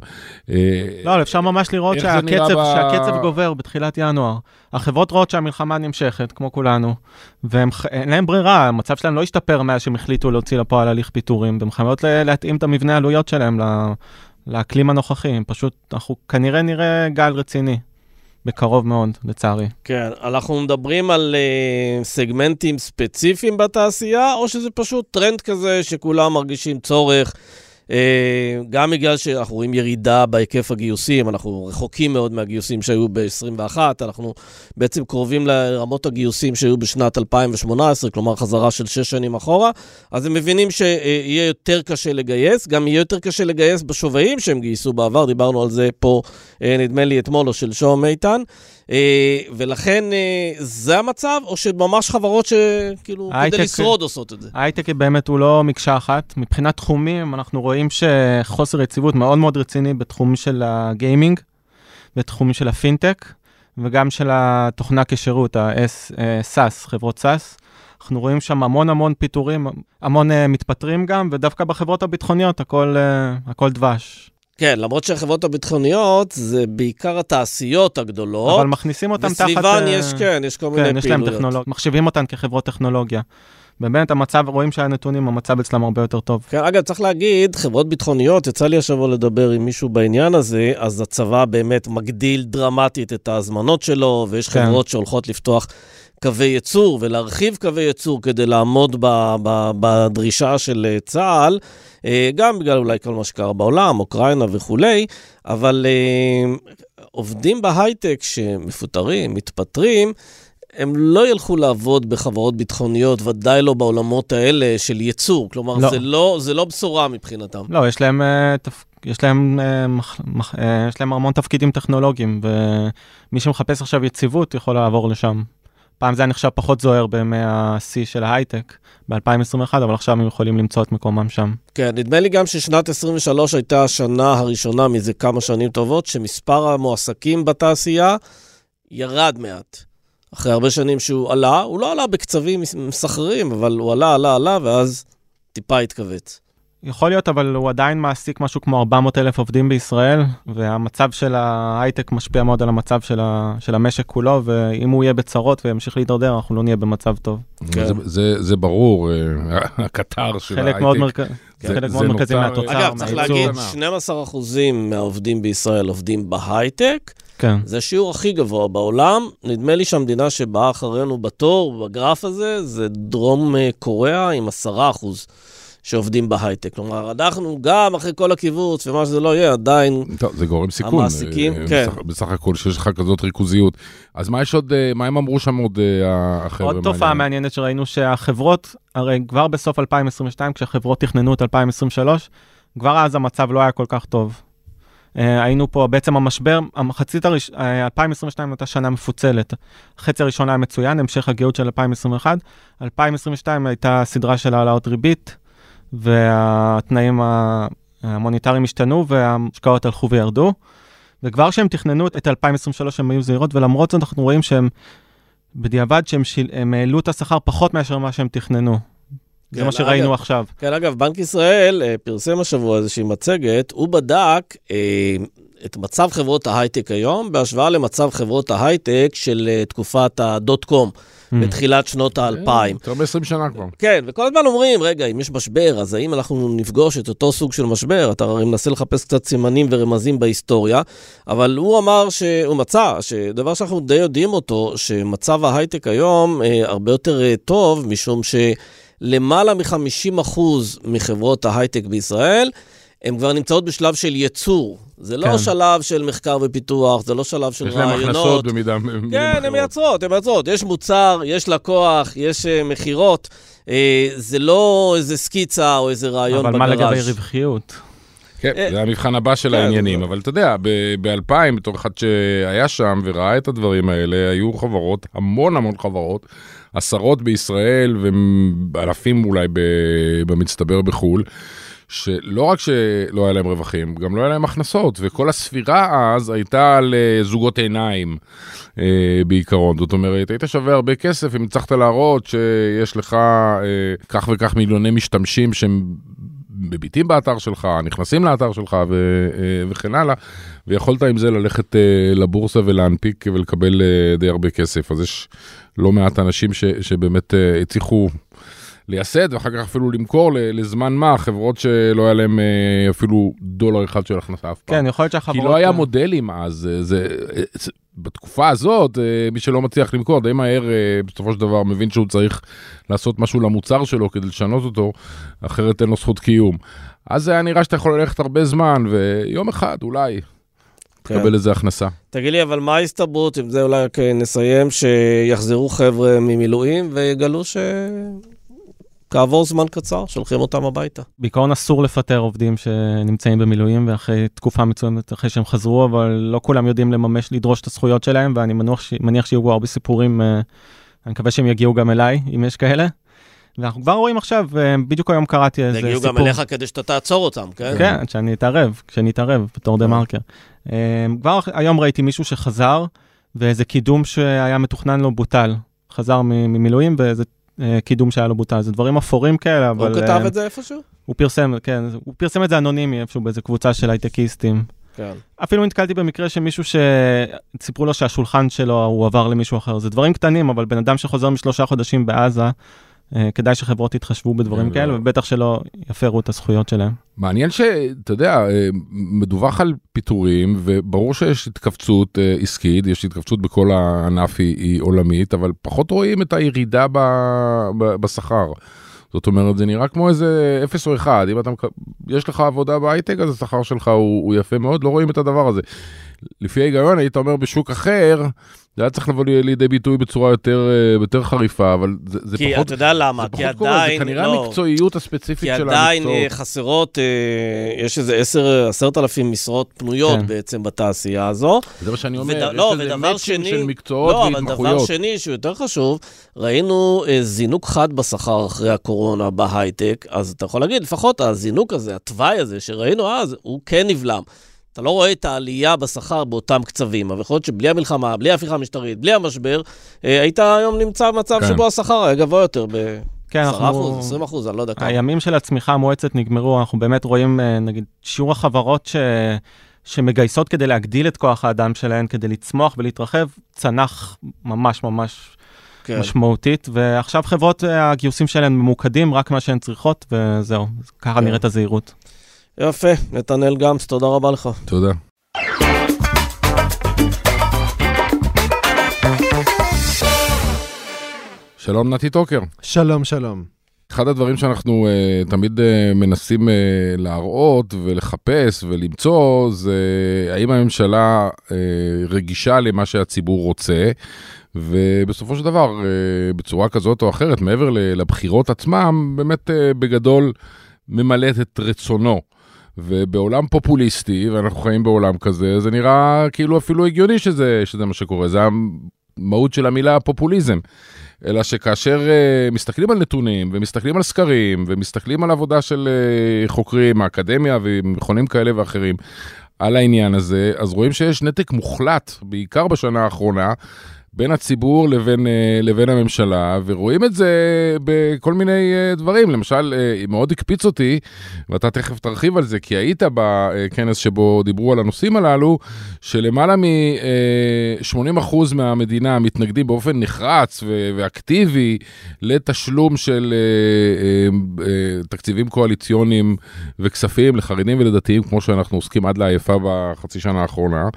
אה, לא, אפשר ממש לראות שהקצב, ב... שהקצב גובר בתחילת ינואר. החברות רואות שהמלחמה נמשכת, כמו כולנו, ואין להם ברירה, המצב שלהם לא השתפר מאז שהם החליטו להוציא לפועל הליך פיטורים, והם חייבות להתאים את המבנה העלויות שלהם לאקלים הנוכחי, פשוט, אנחנו כנראה נראה גל רציני. בקרוב מאוד, לצערי. כן, אנחנו מדברים על uh, סגמנטים ספציפיים בתעשייה, או שזה פשוט טרנד כזה שכולם מרגישים צורך גם בגלל שאנחנו רואים ירידה בהיקף הגיוסים, אנחנו רחוקים מאוד מהגיוסים שהיו ב-21, אנחנו בעצם קרובים לרמות הגיוסים שהיו בשנת 2018, כלומר חזרה של שש שנים אחורה, אז הם מבינים שיהיה יותר קשה לגייס, גם יהיה יותר קשה לגייס בשווים שהם גייסו בעבר, דיברנו על זה פה, אה, נדמה לי אתמול או שלשום איתן. אה, ולכן אה, זה המצב, או שממש חברות שכאילו, כדי לשרוד עושות את זה? ההייטק באמת הוא לא מקשה אחת. מבחינת תחומים, אנחנו רואים שחוסר יציבות מאוד מאוד רציני בתחום של הגיימינג, בתחומים של הפינטק, וגם של התוכנה כשירות, ה-SAS, אה, חברות SAS. אנחנו רואים שם המון המון פיטורים, המון uh, מתפטרים גם, ודווקא בחברות הביטחוניות הכל, uh, הכל דבש. כן, למרות שהחברות הביטחוניות זה בעיקר התעשיות הגדולות. אבל מכניסים אותן תחת... וסביבן יש, כן, יש כל כן, מיני פעילויות. כן, יש להם טכנולוגיה, מחשיבים אותן כחברות טכנולוגיה. באמת המצב, רואים שהנתונים, המצב אצלם הרבה יותר טוב. כן, אגב, צריך להגיד, חברות ביטחוניות, יצא לי השבוע לדבר עם מישהו בעניין הזה, אז הצבא באמת מגדיל דרמטית את ההזמנות שלו, ויש כן. חברות שהולכות לפתוח קווי ייצור ולהרחיב קווי ייצור כדי לעמוד ב, ב, בדרישה של אה, צה"ל, אה, גם בגלל אולי כל מה שקרה בעולם, אוקראינה וכולי, אבל אה, עובדים בהייטק שמפוטרים, מתפטרים, הם לא ילכו לעבוד בחברות ביטחוניות, ודאי לא בעולמות האלה של ייצור. כלומר, לא. זה, לא, זה לא בשורה מבחינתם. לא, יש להם, יש להם, יש להם המון תפקידים טכנולוגיים, ומי שמחפש עכשיו יציבות יכול לעבור לשם. פעם זה היה נחשב פחות זוהר בימי השיא של ההייטק, ב-2021, אבל עכשיו הם יכולים למצוא את מקומם שם. כן, נדמה לי גם ששנת 23 הייתה השנה הראשונה מזה כמה שנים טובות, שמספר המועסקים בתעשייה ירד מעט. אחרי הרבה שנים שהוא עלה, הוא לא עלה בקצבים מסחררים, אבל הוא עלה, עלה, עלה, ואז טיפה התכווץ. יכול להיות, אבל הוא עדיין מעסיק משהו כמו 400 אלף עובדים בישראל, והמצב של ההייטק משפיע מאוד על המצב של, ה, של המשק כולו, ואם הוא יהיה בצרות וימשיך להידרדר, אנחנו לא נהיה במצב טוב. כן. זה, זה, זה ברור, אה, [laughs] הקטר של ההייטק. מאוד מרכ... זה, חלק מאוד מרכזי מהתוצר, אגב, צריך להגיד, 12 אחוזים מהעובדים בישראל עובדים בהייטק. כן. זה השיעור הכי גבוה בעולם. נדמה לי שהמדינה שבאה אחרינו בתור, בגרף הזה, זה דרום אה, קוריאה עם 10 אחוז. שעובדים בהייטק. כלומר, אנחנו גם אחרי כל הקיבוץ ומה שזה לא יהיה, עדיין... טוב, זה גורם סיכון. המעסיקים, אה, כן. בסך, בסך הכל שיש לך כזאת ריכוזיות. אז מה יש עוד, אה, מה הם אמרו שם עוד אה, החבר'ה? עוד תופעה מעניינת שראינו שהחברות, הרי כבר בסוף 2022, כשהחברות תכננו את 2023, כבר אז המצב לא היה כל כך טוב. אה, היינו פה בעצם המשבר, המחצית הראש... אה, 2022 הייתה שנה מפוצלת. החצי הראשון היה מצוין, המשך הגאות של 2021. 2022 הייתה סדרה של העלאות ריבית, והתנאים המוניטריים השתנו וההשקעות הלכו וירדו. וכבר כשהם תכננו את 2023 הם היו זהירות, ולמרות זאת אנחנו רואים שהם, בדיעבד שהם שיל... העלו את השכר פחות מאשר מה שהם תכננו. זה כן, מה שראינו אגב, עכשיו. כן, אגב, בנק ישראל אה, פרסם השבוע איזושהי מצגת, הוא בדק אה, את מצב חברות ההייטק היום בהשוואה למצב חברות ההייטק של אה, תקופת הדוט קום. בתחילת שנות האלפיים. יותר מ-20 שנה כבר. כן, וכל הזמן אומרים, רגע, אם יש משבר, אז האם אנחנו נפגוש את אותו סוג של משבר? אתה הרי מנסה לחפש קצת סימנים ורמזים בהיסטוריה, אבל הוא אמר שהוא מצא, שדבר שאנחנו די יודעים אותו, שמצב ההייטק היום אה, הרבה יותר אה, טוב, משום שלמעלה מ-50% מחברות ההייטק בישראל, הן כבר נמצאות בשלב של ייצור. זה לא כן. שלב של מחקר ופיתוח, זה לא שלב של יש להם רעיונות. הכנסות במידה... כן, הן. מייצרות, הן מייצרות. יש מוצר, יש לקוח, יש uh, מכירות. Uh, זה לא איזה סקיצה או איזה רעיון אבל בגראז'. מה לגבי רווחיות? כן, אה, זה המבחן הבא של כן, העניינים, זה- אבל אתה יודע, ב-2000, בתור אחד שהיה שם וראה את הדברים האלה, היו חברות, המון המון חברות, עשרות בישראל ואלפים אולי ב- במצטבר בחו"ל. שלא רק שלא היה להם רווחים, גם לא היה להם הכנסות, וכל הספירה אז הייתה על אה, זוגות עיניים אה, בעיקרון. זאת אומרת, היית שווה הרבה כסף אם הצלחת להראות שיש לך אה, כך וכך מיליוני משתמשים שהם מביטים באתר שלך, נכנסים לאתר שלך ו, אה, וכן הלאה, ויכולת עם זה ללכת אה, לבורסה ולהנפיק ולקבל די הרבה כסף. אז יש לא מעט אנשים ש, שבאמת הצליחו לייסד ואחר כך אפילו למכור לזמן מה, חברות שלא היה להם אה, אפילו דולר אחד של הכנסה אף פעם. כן, יכול להיות כי שהחברות... לא היה מודלים אז, זה, זה, בתקופה הזאת, אה, מי שלא מצליח למכור, די מהר אה, בסופו של דבר מבין שהוא צריך לעשות משהו למוצר שלו כדי לשנות אותו, אחרת אין לו זכות קיום. אז זה היה נראה שאתה יכול ללכת הרבה זמן, ויום אחד אולי כן. תקבל איזה הכנסה. תגיד לי, אבל מה ההסתברות, עם זה אולי רק נסיים, שיחזרו חבר'ה ממילואים ויגלו שכעבור זמן קצר שולחים אותם הביתה? בעיקרון אסור לפטר עובדים שנמצאים במילואים ואחרי תקופה מסוימת אחרי שהם חזרו, אבל לא כולם יודעים לממש, לדרוש את הזכויות שלהם, ואני מניח, ש... מניח שיהיו הרבה סיפורים, אה, אני מקווה שהם יגיעו גם אליי, אם יש כאלה. ואנחנו כבר רואים עכשיו, אה, בדיוק היום קראתי איזה סיפור. יגיעו גם אליך כדי שאתה תעצור אותם, כן? כן, שאני אתערב, כשאני אתערב בתור דה מרקר. אה, כבר היום ראיתי מישהו שחזר, ואיזה קידום שהיה מתוכנן לו בוטל. חזר ממילואים אה, קידום שהיה לו בוטל. זה דברים אפורים כאלה, אבל... הוא כתב אה, את זה איפשהו? הוא פרסם, כן, הוא פרסם את זה אנונימי איפשהו באיזה קבוצה של הייטקיסטים. כן. אפילו נתקלתי במקרה שמישהו שסיפרו לו שהשולחן שלו הוא עבר למישהו אחר. זה דברים קטנים, אבל בן אדם שחוזר משלושה חודשים בעזה, אה, כדאי שחברות יתחשבו בדברים כן, כאלה, לא. ובטח שלא יפרו את הזכויות שלהם. מעניין שאתה יודע, אה, מדווח על פיטורים, וברור שיש התכווצות אה, עסקית, יש התכווצות בכל הענף היא, היא עולמית, אבל פחות רואים את הירידה ב, ב, בשכר. זאת אומרת, זה נראה כמו איזה 0 או 1, אם אתה, יש לך עבודה בהייטק, אז השכר שלך הוא, הוא יפה מאוד, לא רואים את הדבר הזה. לפי ההיגיון, היית אומר בשוק אחר, זה היה צריך לבוא לי- לידי ביטוי בצורה יותר, אה, יותר חריפה, אבל זה, זה כי פחות... אתה יודע למה, זה כי פחות קורה, זה עדיין, כנראה לא, המקצועיות הספציפית כי של עדיין אה, המקצועות. חסרות, אה, יש איזה עשר, עשרת אלפים משרות פנויות כן. בעצם בתעשייה הזו. זה מה שאני אומר, וד- יש לא, איזה שני, של מקצועות לא, אבל דבר והתמחויות. שני שהוא יותר חשוב, ראינו אה, זינוק חד בשכר אחרי הקורונה בהייטק, אז אתה יכול להגיד, לפחות הזינוק הזה, התוואי הזה שראינו אז, הוא כן נבלם. אתה לא רואה את העלייה בשכר באותם קצבים, אבל יכול להיות שבלי המלחמה, בלי ההפיכה המשטרית, בלי המשבר, אה, היית היום נמצא במצב כן. שבו השכר היה גבוה יותר ב... כן, 10 אנחנו... אחוז, 20 אחוז, אני לא יודע כמה. הימים של הצמיחה המואצת נגמרו, אנחנו באמת רואים, אה, נגיד, שיעור החברות ש... שמגייסות כדי להגדיל את כוח האדם שלהן, כדי לצמוח ולהתרחב, צנח ממש ממש כן. משמעותית, ועכשיו חברות, אה, הגיוסים שלהן ממוקדים רק מה שהן צריכות, וזהו, ככה כן. נראית הזהירות. יפה, נתנאל גמס, תודה רבה לך. תודה. שלום נתי טוקר. שלום, שלום. אחד הדברים שאנחנו uh, תמיד uh, מנסים uh, להראות ולחפש ולמצוא זה האם הממשלה uh, רגישה למה שהציבור רוצה. ובסופו של דבר, uh, בצורה כזאת או אחרת, מעבר לבחירות עצמם, באמת uh, בגדול ממלאת את רצונו. ובעולם פופוליסטי, ואנחנו חיים בעולם כזה, זה נראה כאילו אפילו הגיוני שזה, שזה מה שקורה, זה המהות של המילה פופוליזם. אלא שכאשר uh, מסתכלים על נתונים, ומסתכלים על סקרים, ומסתכלים על עבודה של uh, חוקרים, האקדמיה ומכונים כאלה ואחרים, על העניין הזה, אז רואים שיש נתק מוחלט, בעיקר בשנה האחרונה, בין הציבור לבין, אה, לבין הממשלה, ורואים את זה בכל מיני אה, דברים. למשל, אה, מאוד הקפיץ אותי, ואתה תכף תרחיב על זה, כי היית בכנס שבו דיברו על הנושאים הללו, שלמעלה מ-80% מהמדינה מתנגדים באופן נחרץ ואקטיבי לתשלום של תקציבים קואליציוניים וכספים לחרדים ולדתיים, כמו שאנחנו עוסקים עד לעייפה בחצי שנה האחרונה.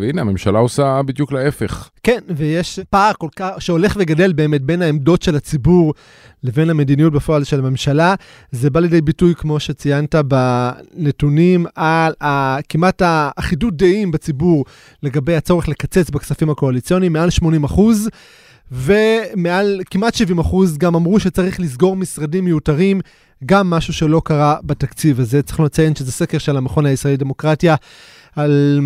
והנה, הממשלה עושה בדיוק להפך. כן, ויש פער כל כך, שהולך וגדל באמת בין העמדות של הציבור לבין המדיניות בפועל של הממשלה. זה בא לידי ביטוי, כמו שציינת, בנתונים על ה, כמעט האחידות דעים בציבור לגבי הצורך לקצץ בכספים הקואליציוניים, מעל 80 אחוז. ומעל כמעט 70 אחוז גם אמרו שצריך לסגור משרדים מיותרים, גם משהו שלא קרה בתקציב הזה. צריך לציין שזה סקר של המכון הישראלי לדמוקרטיה. על,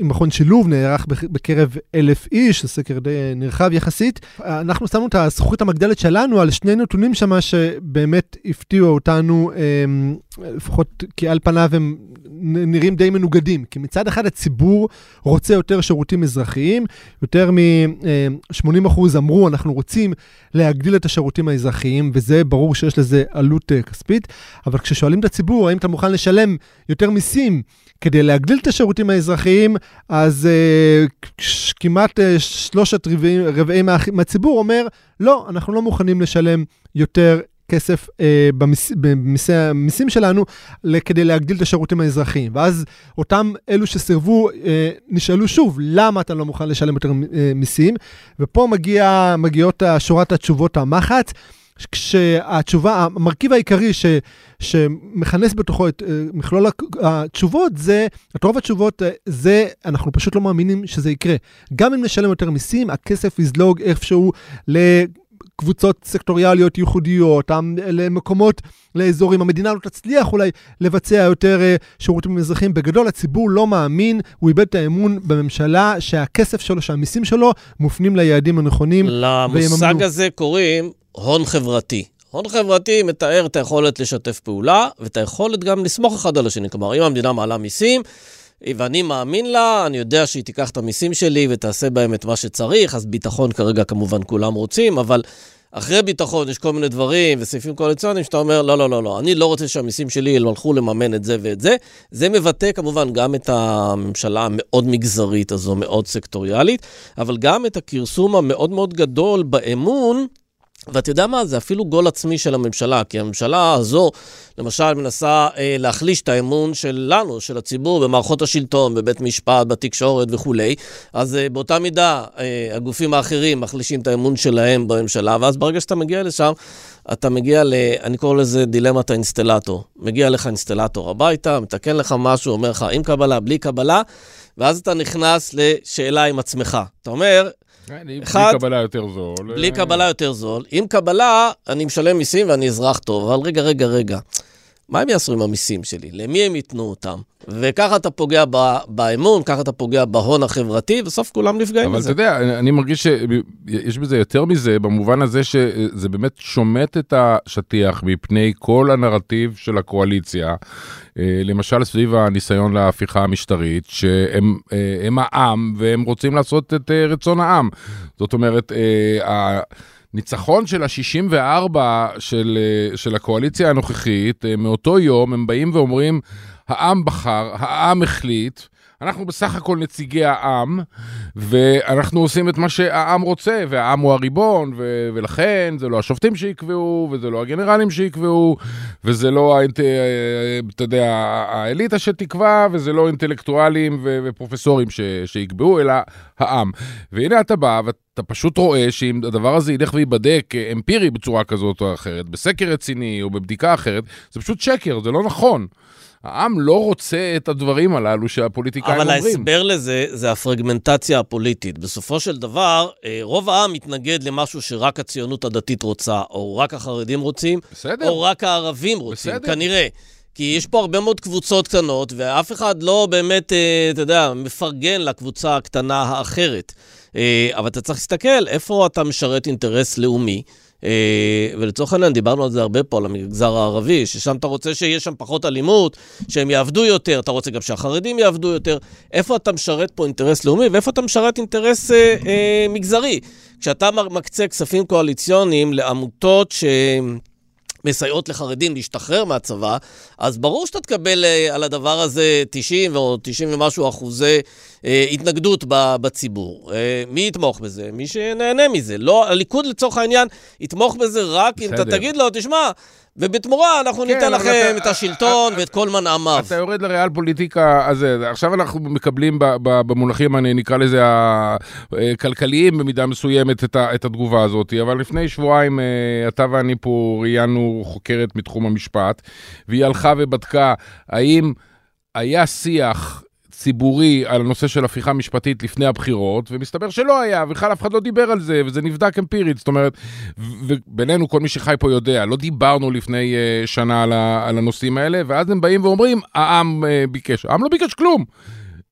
מכון שילוב, נערך בקרב אלף איש, זה סקר די נרחב יחסית. אנחנו שמנו את הזכוכית המגדלת שלנו על שני נתונים שם שבאמת הפתיעו אותנו, אמ, לפחות כי על פניו הם נראים די מנוגדים. כי מצד אחד הציבור רוצה יותר שירותים אזרחיים, יותר מ-80% אמרו, אנחנו רוצים להגדיל את השירותים האזרחיים, וזה ברור שיש לזה עלות אה, כספית, אבל כששואלים את הציבור, האם אתה מוכן לשלם יותר מיסים כדי להגדיל את השירותים האזרחיים, אז uh, כמעט uh, שלושת רבעים, רבעי מה, מהציבור אומר, לא, אנחנו לא מוכנים לשלם יותר כסף uh, במיס, במיסי המיסים שלנו כדי להגדיל את השירותים האזרחיים. ואז אותם אלו שסירבו uh, נשאלו שוב, למה אתה לא מוכן לשלם יותר uh, מיסים? ופה מגיע, מגיעות שורת התשובות המחץ. כשהתשובה, המרכיב העיקרי ש, שמכנס בתוכו את uh, מכלול התשובות זה, את רוב התשובות uh, זה, אנחנו פשוט לא מאמינים שזה יקרה. גם אם נשלם יותר מיסים, הכסף יזלוג איפשהו לקבוצות סקטוריאליות ייחודיות, למקומות, לאזורים. המדינה לא תצליח אולי לבצע יותר uh, שירותים אזרחיים. בגדול, הציבור לא מאמין, הוא איבד את האמון בממשלה, שהכסף שלו, שהמיסים שלו, מופנים ליעדים הנכונים. למושג הזה קוראים הון חברתי. הון חברתי מתאר את היכולת לשתף פעולה ואת היכולת גם לסמוך אחד על השני. כלומר, אם המדינה מעלה מיסים, ואני מאמין לה, אני יודע שהיא תיקח את המיסים שלי ותעשה בהם את מה שצריך, אז ביטחון כרגע כמובן כולם רוצים, אבל אחרי ביטחון יש כל מיני דברים וסעיפים קואליציוניים שאתה אומר, לא, לא, לא, לא, אני לא רוצה שהמיסים שלי ילכו לממן את זה ואת זה. זה מבטא כמובן גם את הממשלה המאוד מגזרית הזו, מאוד סקטוריאלית, אבל גם את הכרסום המאוד מאוד גדול באמון ואתה יודע מה? זה אפילו גול עצמי של הממשלה, כי הממשלה הזו, למשל, מנסה אה, להחליש את האמון שלנו, של הציבור, במערכות השלטון, בבית משפט, בתקשורת וכולי. אז אה, באותה מידה, אה, הגופים האחרים מחלישים את האמון שלהם בממשלה, ואז ברגע שאתה מגיע לשם, אתה מגיע ל... אני קורא לזה דילמת האינסטלטור. מגיע לך אינסטלטור הביתה, מתקן לך משהו, אומר לך עם קבלה, בלי קבלה, ואז אתה נכנס לשאלה עם עצמך. אתה אומר, אחד, בלי קבלה יותר זול. בלי קבלה יותר זול. עם קבלה, אני משלם מיסים ואני אזרח טוב, אבל רגע, רגע, רגע. מה הם יעשו עם המיסים שלי? למי הם ייתנו אותם? וככה אתה פוגע באמון, ככה אתה פוגע בהון החברתי, בסוף כולם נפגעים מזה. אבל אתה יודע, אני מרגיש שיש בזה יותר מזה, במובן הזה שזה באמת שומט את השטיח מפני כל הנרטיב של הקואליציה, אה, למשל סביב הניסיון להפיכה המשטרית, שהם אה, העם והם רוצים לעשות את אה, רצון העם. זאת אומרת, ניצחון של ה-64 של, של הקואליציה הנוכחית, מאותו יום הם באים ואומרים, העם בחר, העם החליט, אנחנו בסך הכל נציגי העם, ואנחנו עושים את מה שהעם רוצה, והעם הוא הריבון, ו- ולכן זה לא השופטים שיקבעו, וזה לא הגנרלים שיקבעו, וזה לא, האינט... אתה יודע, האליטה שתקבע, וזה לא אינטלקטואלים ו- ופרופסורים ש- שיקבעו, אלא העם. והנה אתה בא, ואתה פשוט רואה שאם הדבר הזה ילך וייבדק אמפירי בצורה כזאת או אחרת, בסקר רציני או בבדיקה אחרת, זה פשוט שקר, זה לא נכון. העם לא רוצה את הדברים הללו שהפוליטיקאים אבל אומרים. ההסבר לזה זה הפרגמנטציה הפוליטית. בסופו של דבר, אה, רוב העם מתנגד למשהו שרק הציונות הדתית רוצה, או רק החרדים רוצים, בסדר. או רק הערבים רוצים, בסדר. כנראה. כי יש פה הרבה מאוד קבוצות קטנות, ואף אחד לא באמת, אה, אתה יודע, מפרגן לקבוצה הקטנה האחרת. אה, אבל אתה צריך להסתכל איפה אתה משרת אינטרס לאומי. אה, ולצורך העניין, דיברנו על זה הרבה פה, על המגזר הערבי, ששם אתה רוצה שיהיה שם פחות אלימות, שהם יעבדו יותר, אתה רוצה גם שהחרדים יעבדו יותר. איפה אתה משרת פה אינטרס לאומי, ואיפה אתה משרת אינטרס אה, אה, מגזרי? כשאתה מקצה כספים קואליציוניים לעמותות ש... מסייעות לחרדים להשתחרר מהצבא, אז ברור שאתה תקבל אה, על הדבר הזה 90 או 90 ומשהו אחוזי אה, התנגדות בציבור. אה, מי יתמוך בזה? מי שנהנה מזה. לא, הליכוד לצורך העניין יתמוך בזה רק אם אתה בסדר. תגיד לו, תשמע, ובתמורה אנחנו כן, ניתן לכם אתה- את השלטון אתה- ואת כל מנעמיו. אתה יורד לריאל פוליטיקה הזה, עכשיו אנחנו מקבלים במונחים, אני נקרא לזה הכלכליים במידה מסוימת את ה- את התגובה הזאת, אבל לפני שבועיים אה, אתה ואני פה ראיינו חוקרת מתחום המשפט, והיא הלכה ובדקה האם היה שיח ציבורי על הנושא של הפיכה משפטית לפני הבחירות, ומסתבר שלא היה, ובכלל אף אחד לא דיבר על זה, וזה נבדק אמפירית, זאת אומרת, ובינינו, כל מי שחי פה יודע, לא דיברנו לפני uh, שנה על, על הנושאים האלה, ואז הם באים ואומרים, העם uh, ביקש. העם לא ביקש כלום.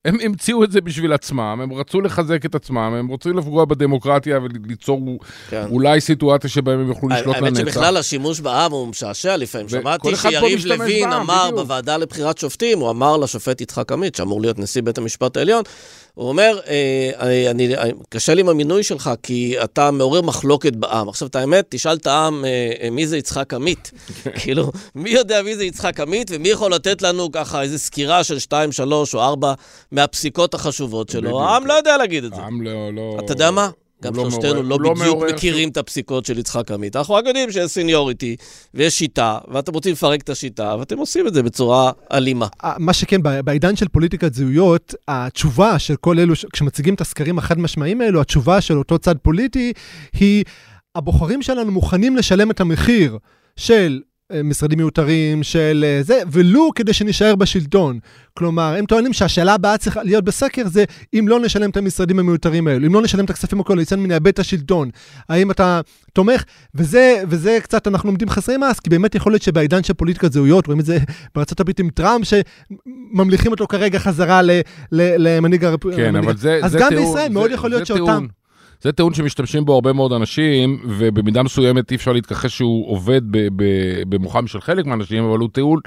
הם המציאו את זה בשביל עצמם, הם רצו לחזק את עצמם, הם רצו לפגוע בדמוקרטיה וליצור כן. אולי סיטואציה שבה הם יוכלו לשלוט לנצח. האמת שבכלל השימוש בעם הוא משעשע לפעמים. שמעתי שיריב לוין בעם, אמר בדיוק. בוועדה לבחירת שופטים, הוא אמר לשופט יצחק עמית, שאמור להיות נשיא בית המשפט העליון, הוא אומר, אה, אני, אני, אני- קשה לי עם המינוי שלך, כי אתה מעורר מחלוקת בעם. עכשיו, את האמת, תשאל את העם אה, אה, מי זה יצחק עמית. [laughs] כאילו, מי יודע מי זה יצחק עמית, ומי יכול לתת לנו ככה איזו סקירה של 2, 3 או 4 מהפסיקות החשובות שלו? העם לא יודע להגיד את זה. העם לא... לא אתה יודע מה? גם לא שלושתנו לא לא בדיוק מכירים את הפסיקות של יצחק עמית. אנחנו רק יודעים שיש סניוריטי ויש שיטה, ואתם רוצים לפרק את השיטה, ואתם עושים את זה בצורה אלימה. אה, מה שכן, בעידן של פוליטיקת זהויות, התשובה של כל אלו, ש- כשמציגים את הסקרים החד משמעיים האלו, התשובה של אותו צד פוליטי היא, הבוחרים שלנו מוכנים לשלם את המחיר של משרדים מיותרים, של אה, זה, ולו כדי שנישאר בשלטון. כלומר, הם טוענים שהשאלה הבאה צריכה להיות בסקר זה אם לא נשלם את המשרדים המיותרים האלו, אם לא נשלם את הכספים הקואליציוניים, נאבד את השלטון. האם אתה תומך? וזה, וזה קצת, אנחנו עומדים חסרי מס, כי באמת יכול להיות שבעידן של פוליטיקת זהויות, רואים את זה בארצות הברית עם טראמפ, שממליכים אותו כרגע חזרה למנהיג הרפ... כן, למנהיג- אבל זה, אז זה גם טיעון, בישראל זה, מאוד יכול להיות שאותם... זה טיעון שמשתמשים בו הרבה מאוד אנשים, ובמידה מסוימת אי אפשר להתכחש שהוא עובד במוחם של חלק מהאנשים, אבל הוא טיעון,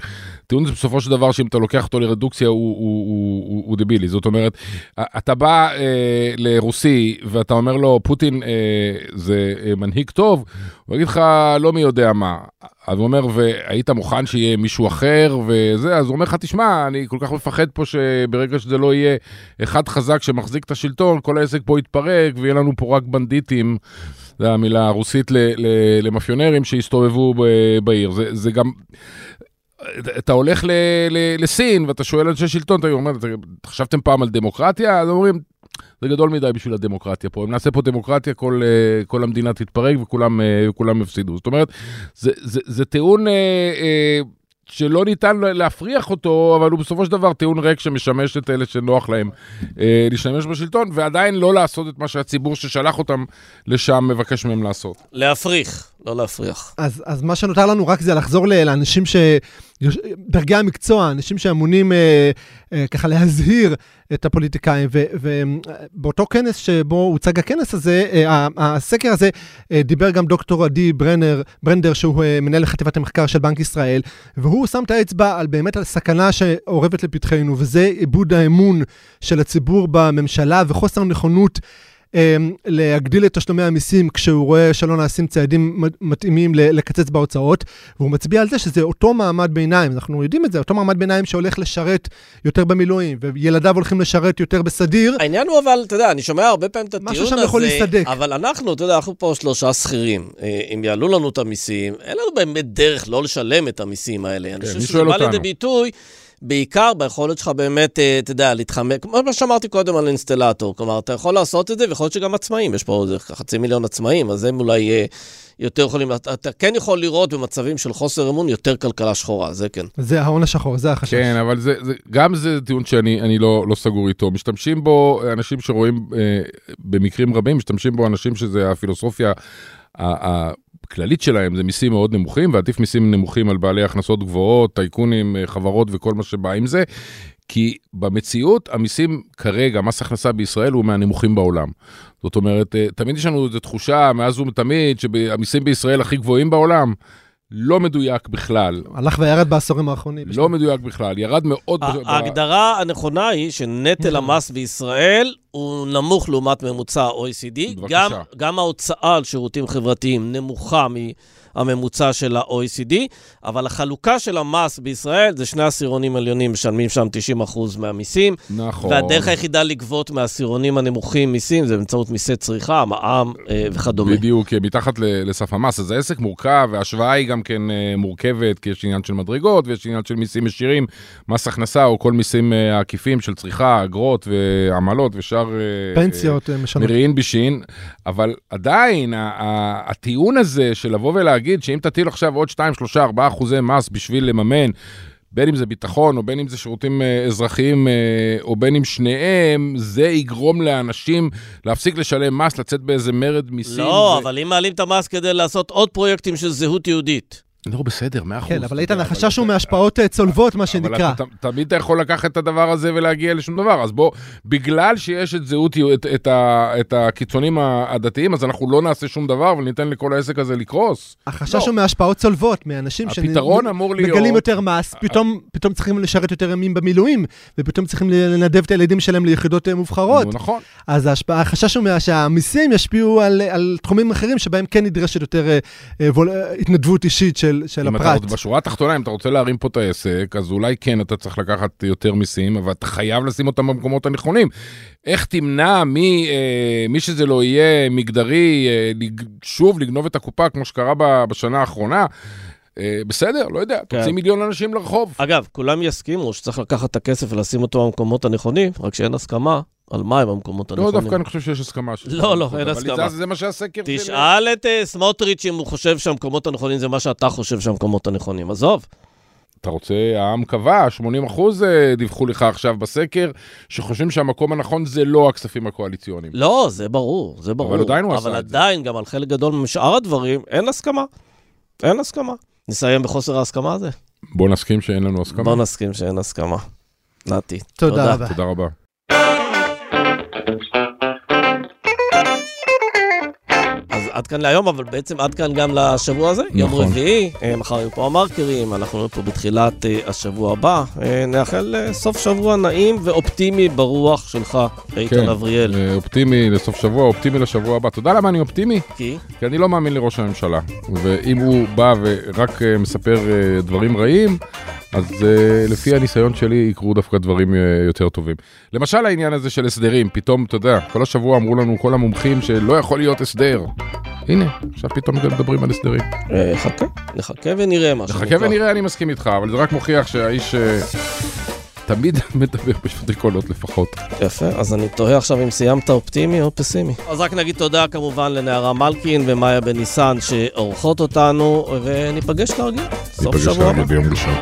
טיעון זה בסופו של דבר שאם אתה לוקח אותו לרדוקציה הוא, הוא, הוא, הוא, הוא דבילי. זאת אומרת, אתה בא אה, לרוסי ואתה אומר לו, פוטין אה, זה אה, מנהיג טוב, הוא יגיד לך, לא מי יודע מה. אז הוא אומר, והיית מוכן שיהיה מישהו אחר וזה, אז הוא אומר לך, תשמע, אני כל כך מפחד פה שברגע שזה לא יהיה אחד חזק שמחזיק את השלטון, כל העסק פה יתפרק ויהיה לנו פה רק בנדיטים, זו המילה הרוסית למאפיונרים שיסתובבו ב- בעיר. זה, זה גם... אתה הולך ל, ל, לסין ואתה שואל אנשי שלטון, אתה אומר, "אתם חשבתם פעם על דמוקרטיה? אז אומרים, זה גדול מדי בשביל הדמוקרטיה פה. אם נעשה פה דמוקרטיה, כל, אה, כל המדינה תתפרק וכולם, אה, וכולם יפסידו. זאת אומרת, זה, זה, זה טיעון אה, אה, שלא ניתן להפריח אותו, אבל הוא בסופו של דבר טיעון ריק שמשמש את אלה שנוח להם אה, להשתמש בשלטון, ועדיין לא לעשות את מה שהציבור ששלח אותם לשם מבקש מהם לעשות. להפריך, לא להפריח. אז, אז מה שנותר לנו רק זה לחזור לאנשים ש... דרגי המקצוע, אנשים שאמונים אה, אה, ככה להזהיר את הפוליטיקאים, ובאותו כנס שבו הוצג הכנס הזה, אה, הסקר הזה, אה, דיבר גם דוקטור עדי ברנר, ברנדר, שהוא אה, מנהל חטיבת המחקר של בנק ישראל, והוא שם את האצבע על באמת על סכנה שאורבת לפתחנו, וזה איבוד האמון של הציבור בממשלה וחוסר נכונות. אה, להגדיל את תשלומי המיסים כשהוא רואה שלא נעשים צעדים מתאימים לקצץ בהוצאות, והוא מצביע על זה שזה אותו מעמד ביניים, אנחנו יודעים את זה, אותו מעמד ביניים שהולך לשרת יותר במילואים, וילדיו הולכים לשרת יותר בסדיר. העניין הוא אבל, אתה יודע, אני שומע הרבה פעמים את הטיעון הזה, משהו שם יכול להסתדק. אבל אנחנו, אתה יודע, אנחנו פה שלושה שכירים. אה, אם יעלו לנו את המיסים, אין לנו באמת דרך לא לשלם את המיסים האלה. אני כן, חושב מי שזה בא? לידי ביטוי. בעיקר ביכולת שלך באמת, אה, אתה יודע, להתחמק, כמו מה שאמרתי קודם על אינסטלטור, כלומר, אתה יכול לעשות את זה, ויכול להיות שגם עצמאים, יש פה איזה חצי מיליון עצמאים, אז הם אולי אה, יותר יכולים, אתה, אתה כן יכול לראות במצבים של חוסר אמון יותר כלכלה שחורה, זה כן. זה ההון השחור, זה החשש. כן, אבל זה, זה, גם זה טיעון שאני אני לא, לא סגור איתו. משתמשים בו אנשים שרואים, אה, במקרים רבים, משתמשים בו אנשים שזה הפילוסופיה הכללית שלהם, זה מיסים מאוד נמוכים, ועדיף מיסים נמוכים על בעלי הכנסות גבוהות, טייקונים, אה, חברות וכל מה שבא עם זה. כי במציאות המיסים כרגע, מס הכנסה בישראל הוא מהנמוכים בעולם. זאת אומרת, אה, תמיד יש לנו איזו תחושה מאז ומתמיד שהמיסים בישראל הכי גבוהים בעולם. לא מדויק בכלל. הלך וירד בעשורים האחרונים. לא מדויק בכלל, ירד מאוד... ההגדרה הנכונה היא שנטל [laughs] המס בישראל הוא נמוך לעומת ממוצע ה-OECD. בבקשה. גם, גם ההוצאה על שירותים חברתיים נמוכה מהממוצע של ה-OECD, אבל החלוקה של המס בישראל זה שני עשירונים עליונים משלמים שם 90% מהמיסים, נכון. והדרך היחידה לגבות מהעשירונים הנמוכים מיסים זה באמצעות מיסי צריכה, מע"מ אה, וכדומה. בדיוק, אה, מתחת לסף המס. אז העסק מורכב, וההשוואה היא גם כן אה, מורכבת, כי יש עניין של מדרגות ויש עניין של מיסים ישירים, מס הכנסה או כל מיסים עקיפים של צריכה, אגרות ועמלות ושאר... פנסיות משנות. מרעין בישין, אבל עדיין ה- ה- הטיעון הזה של לבוא ולהגיד שאם תטיל עכשיו עוד 2, 3, 4 אחוזי מס בשביל לממן, בין אם זה ביטחון או בין אם זה שירותים אה, אזרחיים אה, או בין אם שניהם, זה יגרום לאנשים להפסיק לשלם מס, לצאת באיזה מרד מיסים. לא, ו... אבל אם מעלים את המס כדי לעשות עוד פרויקטים של זהות יהודית. לא, בסדר, מאה אחוז. כן, אבל איתן, החשש אבל- הוא מהשפעות אה, צולבות, מה אבל שנקרא. ת- תמיד אתה יכול לקחת את הדבר הזה ולהגיע לשום דבר. אז בוא, בגלל שיש את זהות, את, הקיצונים הדתיים, אז אנחנו לא נעשה שום דבר וניתן לכל העסק הזה לקרוס. החשש לא. הוא מהשפעות צולבות, מאנשים הפתרון אמור להיות... מגלים יותר מס, פתאום, פתאום צריכים לשרת יותר ימים במילואים, ופתאום צריכים לנדב את הילדים שלהם ליחידות אה, מובחרות. נכון. אז החשש הוא שהמיסים ישפיעו על, תחומים אחרים שבהם כן נדרשת יותר אה, אה, אה, התנדבות אישית של, של אם הפרט. אתה, בשורה התחתונה, אם אתה רוצה להרים פה את העסק, אז אולי כן אתה צריך לקחת יותר מיסים, אבל אתה חייב לשים אותם במקומות הנכונים. איך תמנע מי, אה, מי שזה לא יהיה מגדרי, אה, לג, שוב לגנוב את הקופה כמו שקרה ב, בשנה האחרונה? אה, בסדר, לא יודע, כן. תוציא מיליון אנשים לרחוב. אגב, כולם יסכימו שצריך לקחת את הכסף ולשים אותו במקומות הנכונים, רק שאין הסכמה על מהם המקומות לא, הנכונים. דווקא אני חושב שיש הסכמה. של- לא, לא, אין אבל הסכמה. זה, זה מה שהסקר. תשאל את אה, סמוטריץ' אם הוא חושב שהמקומות הנכונים זה מה שאתה חושב שהמקומות הנכונים. עזוב. אתה רוצה, העם קבע, 80 אחוז אה, דיווחו לך עכשיו בסקר, שחושבים שהמקום הנכון זה לא הכספים הקואליציוניים. לא, זה ברור, זה ברור. עדיין הוא עשה אבל את זה. עדיין, גם על חלק גדול משאר הדברים, אין הסכמה. אין הסכמה. נסיים בחוסר ההסכמה הזה? בוא נסכים שאין לנו הסכמה. בוא נסכים שאין הסכמה. נתי. תודה. תודה רבה. עד כאן להיום, אבל בעצם עד כאן גם לשבוע הזה. יום נכון. רביעי, אה, מחר יהיו פה המרקרים, אנחנו נהיה פה בתחילת אה, השבוע הבא. אה, נאחל סוף שבוע נעים ואופטימי ברוח שלך, איתן כן. אבריאל. אופטימי לסוף שבוע, אופטימי לשבוע הבא. אתה יודע למה אני אופטימי? כי? כי אני לא מאמין לראש הממשלה. ואם הוא בא ורק מספר דברים רעים, אז לפי הניסיון שלי יקרו דווקא דברים יותר טובים. למשל העניין הזה של הסדרים, פתאום, אתה יודע, כל השבוע אמרו לנו כל המומחים שלא יכול להיות הסדר. הנה, עכשיו פתאום גם מדברים על הסדרים. אה, חכה, נחכה ונראה מה נחכה שנקרא. ונראה, אני מסכים איתך, אבל זה רק מוכיח שהאיש אה, תמיד [laughs] מדבר בשתי קולות לפחות. יפה, אז אני תוהה עכשיו אם סיימת אופטימי או פסימי. אז רק נגיד תודה כמובן לנערה מלקין ומאיה בן ניסן שעורכות אותנו, וניפגש כרגיל. סוף ניפגש שבוע הבא. ביום ראשון.